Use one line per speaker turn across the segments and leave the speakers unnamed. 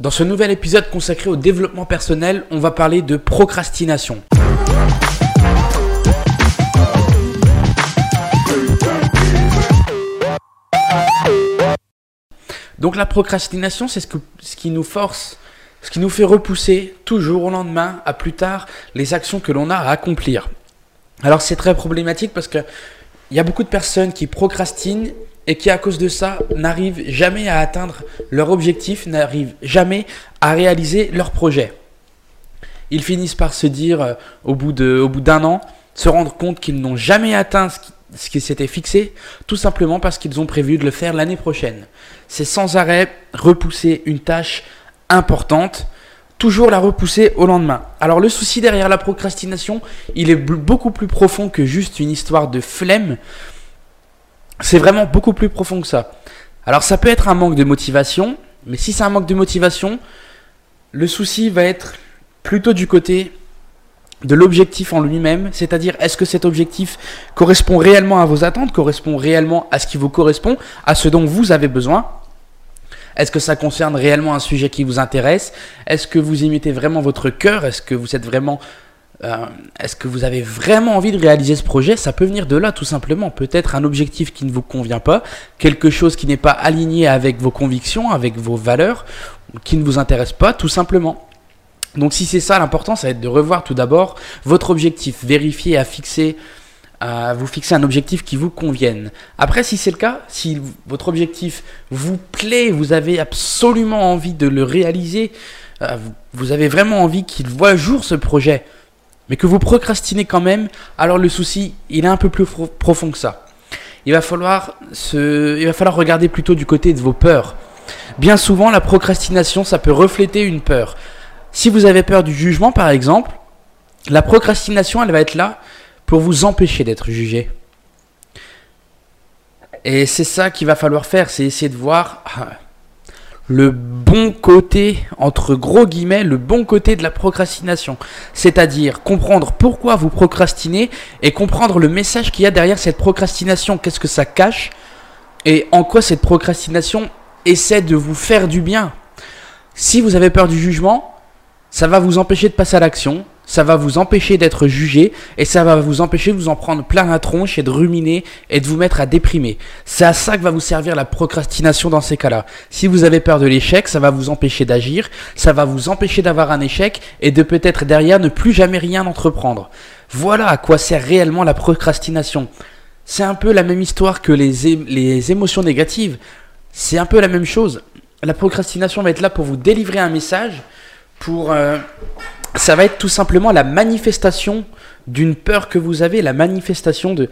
Dans ce nouvel épisode consacré au développement personnel, on va parler de procrastination. Donc la procrastination, c'est ce, qui nous force, ce qui nous fait repousser toujours au lendemain, à plus tard, les actions que l'on a à accomplir. Alors c'est très problématique parce que il y a beaucoup de personnes qui procrastinent et qui à cause de ça n'arrivent jamais à atteindre leur objectif, n'arrivent jamais à réaliser leur projet. Ils finissent par se dire euh, au bout d'un an, se rendre compte qu'ils n'ont jamais atteint ce qui, ce qui s'était fixé, tout simplement parce qu'ils ont prévu de le faire l'année prochaine. C'est sans arrêt repousser une tâche importante, toujours la repousser au lendemain. Alors le souci derrière la procrastination, il est beaucoup plus profond que juste une histoire de flemme. C'est vraiment beaucoup plus profond que ça. Alors ça peut être un manque de motivation, mais si c'est un manque de motivation, le souci va être plutôt du côté de l'objectif en lui-même, c'est-à-dire est-ce que cet objectif correspond réellement à vos attentes, correspond réellement à ce qui vous correspond, à ce dont vous avez besoin? Est-ce que ça concerne réellement un sujet qui vous intéresse? Est-ce que vous y mettez vraiment votre cœur? Est-ce que vous êtes vraiment euh, est-ce que vous avez vraiment envie de réaliser ce projet? Ça peut venir de là tout simplement. Peut-être un objectif qui ne vous convient pas, quelque chose qui n'est pas aligné avec vos convictions, avec vos valeurs, qui ne vous intéresse pas tout simplement. Donc si c'est ça l'important, ça va être de revoir tout d'abord votre objectif, vérifier à fixer vous fixer un objectif qui vous convienne. Après, si c'est le cas, si votre objectif vous plaît, vous avez absolument envie de le réaliser, euh, vous avez vraiment envie qu'il voit jour ce projet, mais que vous procrastinez quand même, alors le souci, il est un peu plus profond que ça. Il va falloir, il va falloir regarder plutôt du côté de vos peurs. Bien souvent, la procrastination, ça peut refléter une peur. Si vous avez peur du jugement, par exemple, la procrastination, elle va être là pour vous empêcher d'être jugé. Et c'est ça qu'il va falloir faire, c'est essayer de voir ah, le bon côté, entre gros guillemets, le bon côté de la procrastination. C'est-à-dire comprendre pourquoi vous procrastinez et comprendre le message qu'il y a derrière cette procrastination, qu'est-ce que ça cache et en quoi cette procrastination essaie de vous faire du bien. Si vous avez peur du jugement, ça va vous empêcher de passer à l'action, ça va vous empêcher d'être jugé et ça va vous empêcher de vous en prendre plein la tronche et de ruminer et de vous mettre à déprimer. C'est à ça que va vous servir la procrastination dans ces cas-là. Si vous avez peur de l'échec, ça va vous empêcher d'agir, ça va vous empêcher d'avoir un échec et de peut-être derrière ne plus jamais rien entreprendre. Voilà à quoi sert réellement la procrastination. C'est un peu la même histoire que les, les émotions négatives. C'est un peu la même chose. La procrastination va être là pour vous délivrer un message pour... Euh, ça va être tout simplement la manifestation d'une peur que vous avez, la manifestation de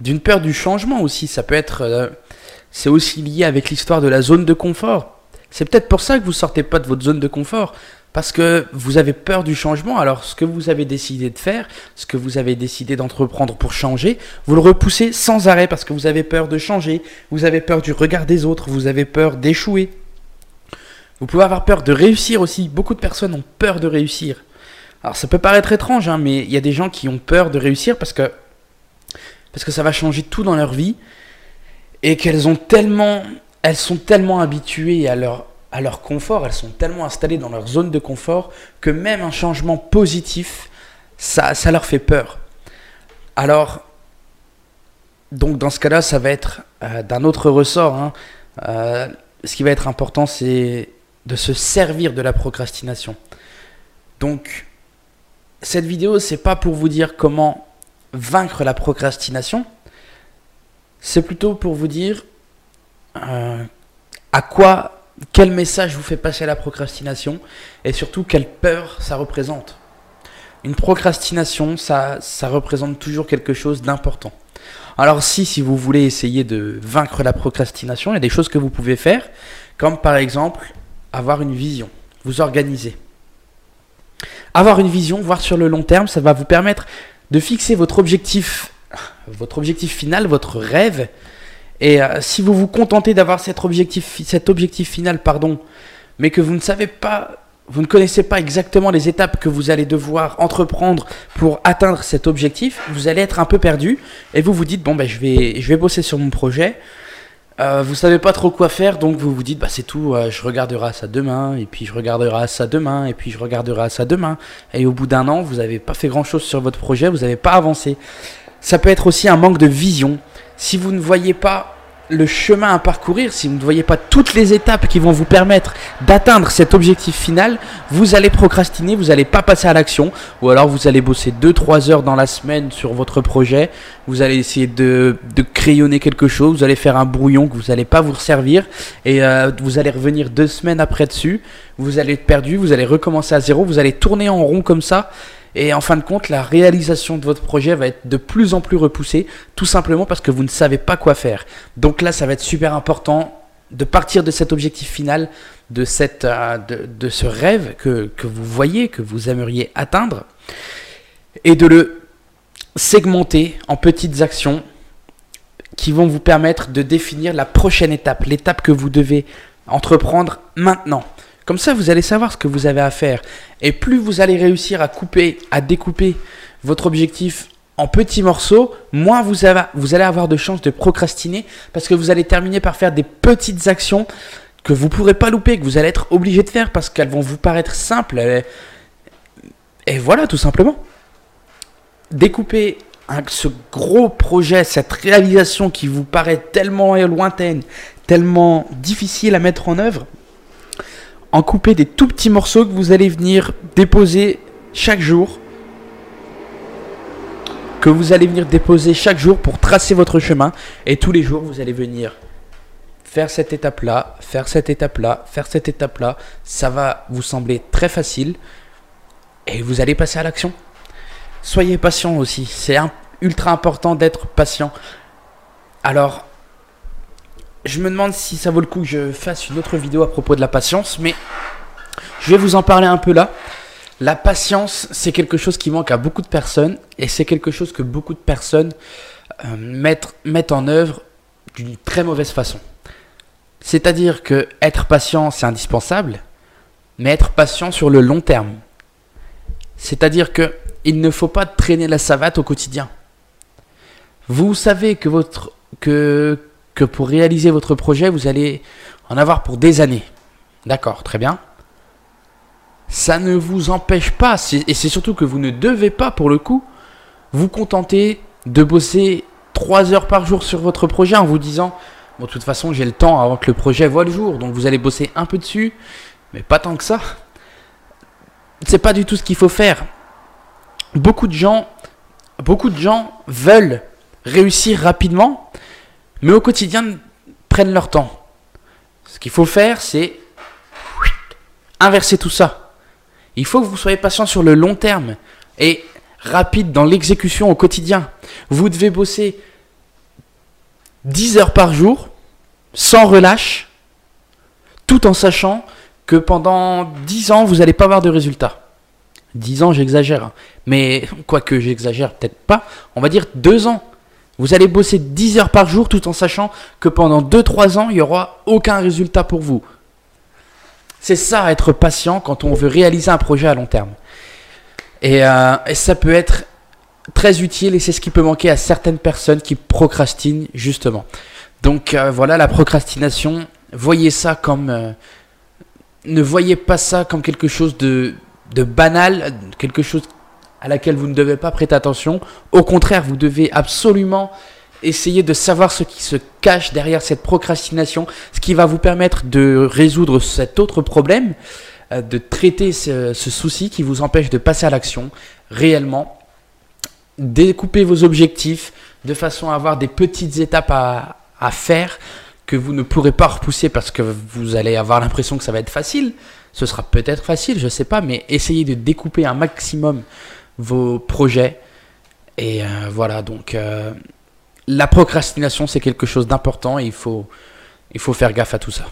d'une peur du changement aussi. Ça peut être... Euh, c'est aussi lié avec l'histoire de la zone de confort. C'est peut-être pour ça que vous sortez pas de votre zone de confort. Parce que vous avez peur du changement, alors ce que vous avez décidé de faire, ce que vous avez décidé d'entreprendre pour changer, vous le repoussez sans arrêt parce que vous avez peur de changer, vous avez peur du regard des autres, vous avez peur d'échouer. Vous pouvez avoir peur de réussir aussi. Beaucoup de personnes ont peur de réussir. Alors ça peut paraître étrange, hein, mais il y a des gens qui ont peur de réussir parce que, parce que ça va changer tout dans leur vie et qu'elles ont tellement, elles sont tellement habituées à leur, à leur confort, elles sont tellement installées dans leur zone de confort que même un changement positif, ça, ça leur fait peur. Alors, donc dans ce cas-là, ça va être euh, d'un autre ressort. Hein. Euh, ce qui va être important, c'est de se servir de la procrastination. Donc, cette vidéo, c'est pas pour vous dire comment vaincre la procrastination, c'est plutôt pour vous dire euh, à quoi, quel message vous fait passer la procrastination et surtout quelle peur ça représente. Une procrastination, ça, ça représente toujours quelque chose d'important. Alors si, si vous voulez essayer de vaincre la procrastination, il y a des choses que vous pouvez faire, comme par exemple avoir une vision, vous organiser. Avoir une vision, voir sur le long terme, ça va vous permettre de fixer votre objectif, votre objectif final, votre rêve. Et euh, si vous vous contentez d'avoir cet objectif, final, pardon, mais que vous ne savez pas, vous ne connaissez pas exactement les étapes que vous allez devoir entreprendre pour atteindre cet objectif, vous allez être un peu perdu et vous vous dites bon ben je vais bosser sur mon projet. Euh, vous savez pas trop quoi faire, donc vous vous dites, bah c'est tout, euh, je regarderai ça demain, et puis je regarderai ça demain, et puis je regarderai ça demain. Et au bout d'un an, vous n'avez pas fait grand chose sur votre projet, vous n'avez pas avancé. Ça peut être aussi un manque de vision. Si vous ne voyez pas le chemin à parcourir, si vous ne voyez pas toutes les étapes qui vont vous permettre d'atteindre cet objectif final, vous allez procrastiner, vous n'allez pas passer à l'action, ou alors vous allez bosser 2-3 heures dans la semaine sur votre projet, vous allez essayer de, crayonner quelque chose, vous allez faire un brouillon que vous n'allez pas vous servir, et euh, vous allez revenir deux semaines après dessus, vous allez être perdu, vous allez recommencer à zéro, vous allez tourner en rond comme ça, et en fin de compte, la réalisation de votre projet va être de plus en plus repoussée, tout simplement parce que vous ne savez pas quoi faire. Donc là, ça va être super important de partir de cet objectif final, de, euh, ce rêve que vous voyez, que vous aimeriez atteindre, et de le segmenter en petites actions qui vont vous permettre de définir la prochaine étape, l'étape que vous devez entreprendre maintenant. Comme ça, vous allez savoir ce que vous avez à faire. Et plus vous allez réussir à couper, à découper votre objectif en petits morceaux, moins vous, allez avoir de chances de procrastiner parce que vous allez terminer par faire des petites actions que vous ne pourrez pas louper, que vous allez être obligé de faire parce qu'elles vont vous paraître simples. Et voilà, tout simplement. Découper ce gros projet, cette réalisation qui vous paraît tellement lointaine, tellement difficile à mettre en œuvre, en couper des tout petits morceaux que vous allez venir déposer chaque jour. Que vous allez venir déposer chaque jour pour tracer votre chemin. Et tous les jours, vous allez venir faire cette étape-là, faire cette étape-là, faire cette étape-là. Ça va vous sembler très facile. Et vous allez passer à l'action. Soyez patient aussi. C'est ultra important d'être patient. Alors, je me demande si ça vaut le coup que je fasse une autre vidéo à propos de la patience, mais je vais vous en parler un peu là. La patience, c'est quelque chose qui manque à beaucoup de personnes et c'est quelque chose que beaucoup de personnes euh, mettent, mettent en œuvre d'une très mauvaise façon. C'est-à-dire que être patient, c'est indispensable, mais être patient sur le long terme. C'est-à-dire que il ne faut pas traîner la savate au quotidien. Vous savez que votre que que pour réaliser votre projet, vous allez en avoir pour des années. D'accord, très bien. Ça ne vous empêche pas, et c'est surtout que vous ne devez pas, pour le coup, vous contenter de bosser 3 heures par jour sur votre projet en vous disant, bon, de toute façon, j'ai le temps avant que le projet voit le jour, donc vous allez bosser un peu dessus, mais pas tant que ça. C'est pas du tout ce qu'il faut faire. Beaucoup de gens, beaucoup de gens veulent réussir rapidement, mais au quotidien prennent leur temps. Ce qu'il faut faire, c'est inverser tout ça. Il faut que vous soyez patient sur le long terme et rapide dans l'exécution au quotidien. Vous devez bosser 10 heures par jour, sans relâche, tout en sachant que pendant 10 ans, vous n'allez pas avoir de résultats. 10 ans, j'exagère. Hein. Mais, quoique j'exagère peut-être pas, on va dire 2 ans. Vous allez bosser 10 heures par jour tout en sachant que pendant 2-3 ans, il n'y aura aucun résultat pour vous. C'est ça, être patient quand on veut réaliser un projet à long terme. Et, euh, ça peut être très utile et c'est ce qui peut manquer à certaines personnes qui procrastinent justement. Donc euh, voilà, la procrastination, voyez ça comme... Euh, ne voyez pas ça comme quelque chose de, de banal, quelque chose à laquelle vous ne devez pas prêter attention. Au contraire, vous devez absolument essayer de savoir ce qui se cache derrière cette procrastination, ce qui va vous permettre de résoudre cet autre problème, euh, de traiter ce, souci qui vous empêche de passer à l'action réellement. Découper vos objectifs de façon à avoir des petites étapes à faire que vous ne pourrez pas repousser parce que vous allez avoir l'impression que ça va être facile. Ce sera peut-être facile, je ne sais pas, mais essayez de découper un maximum vos projets. Et euh, voilà, donc euh, la procrastination, c'est quelque chose d'important et il faut, il faut faire gaffe à tout ça.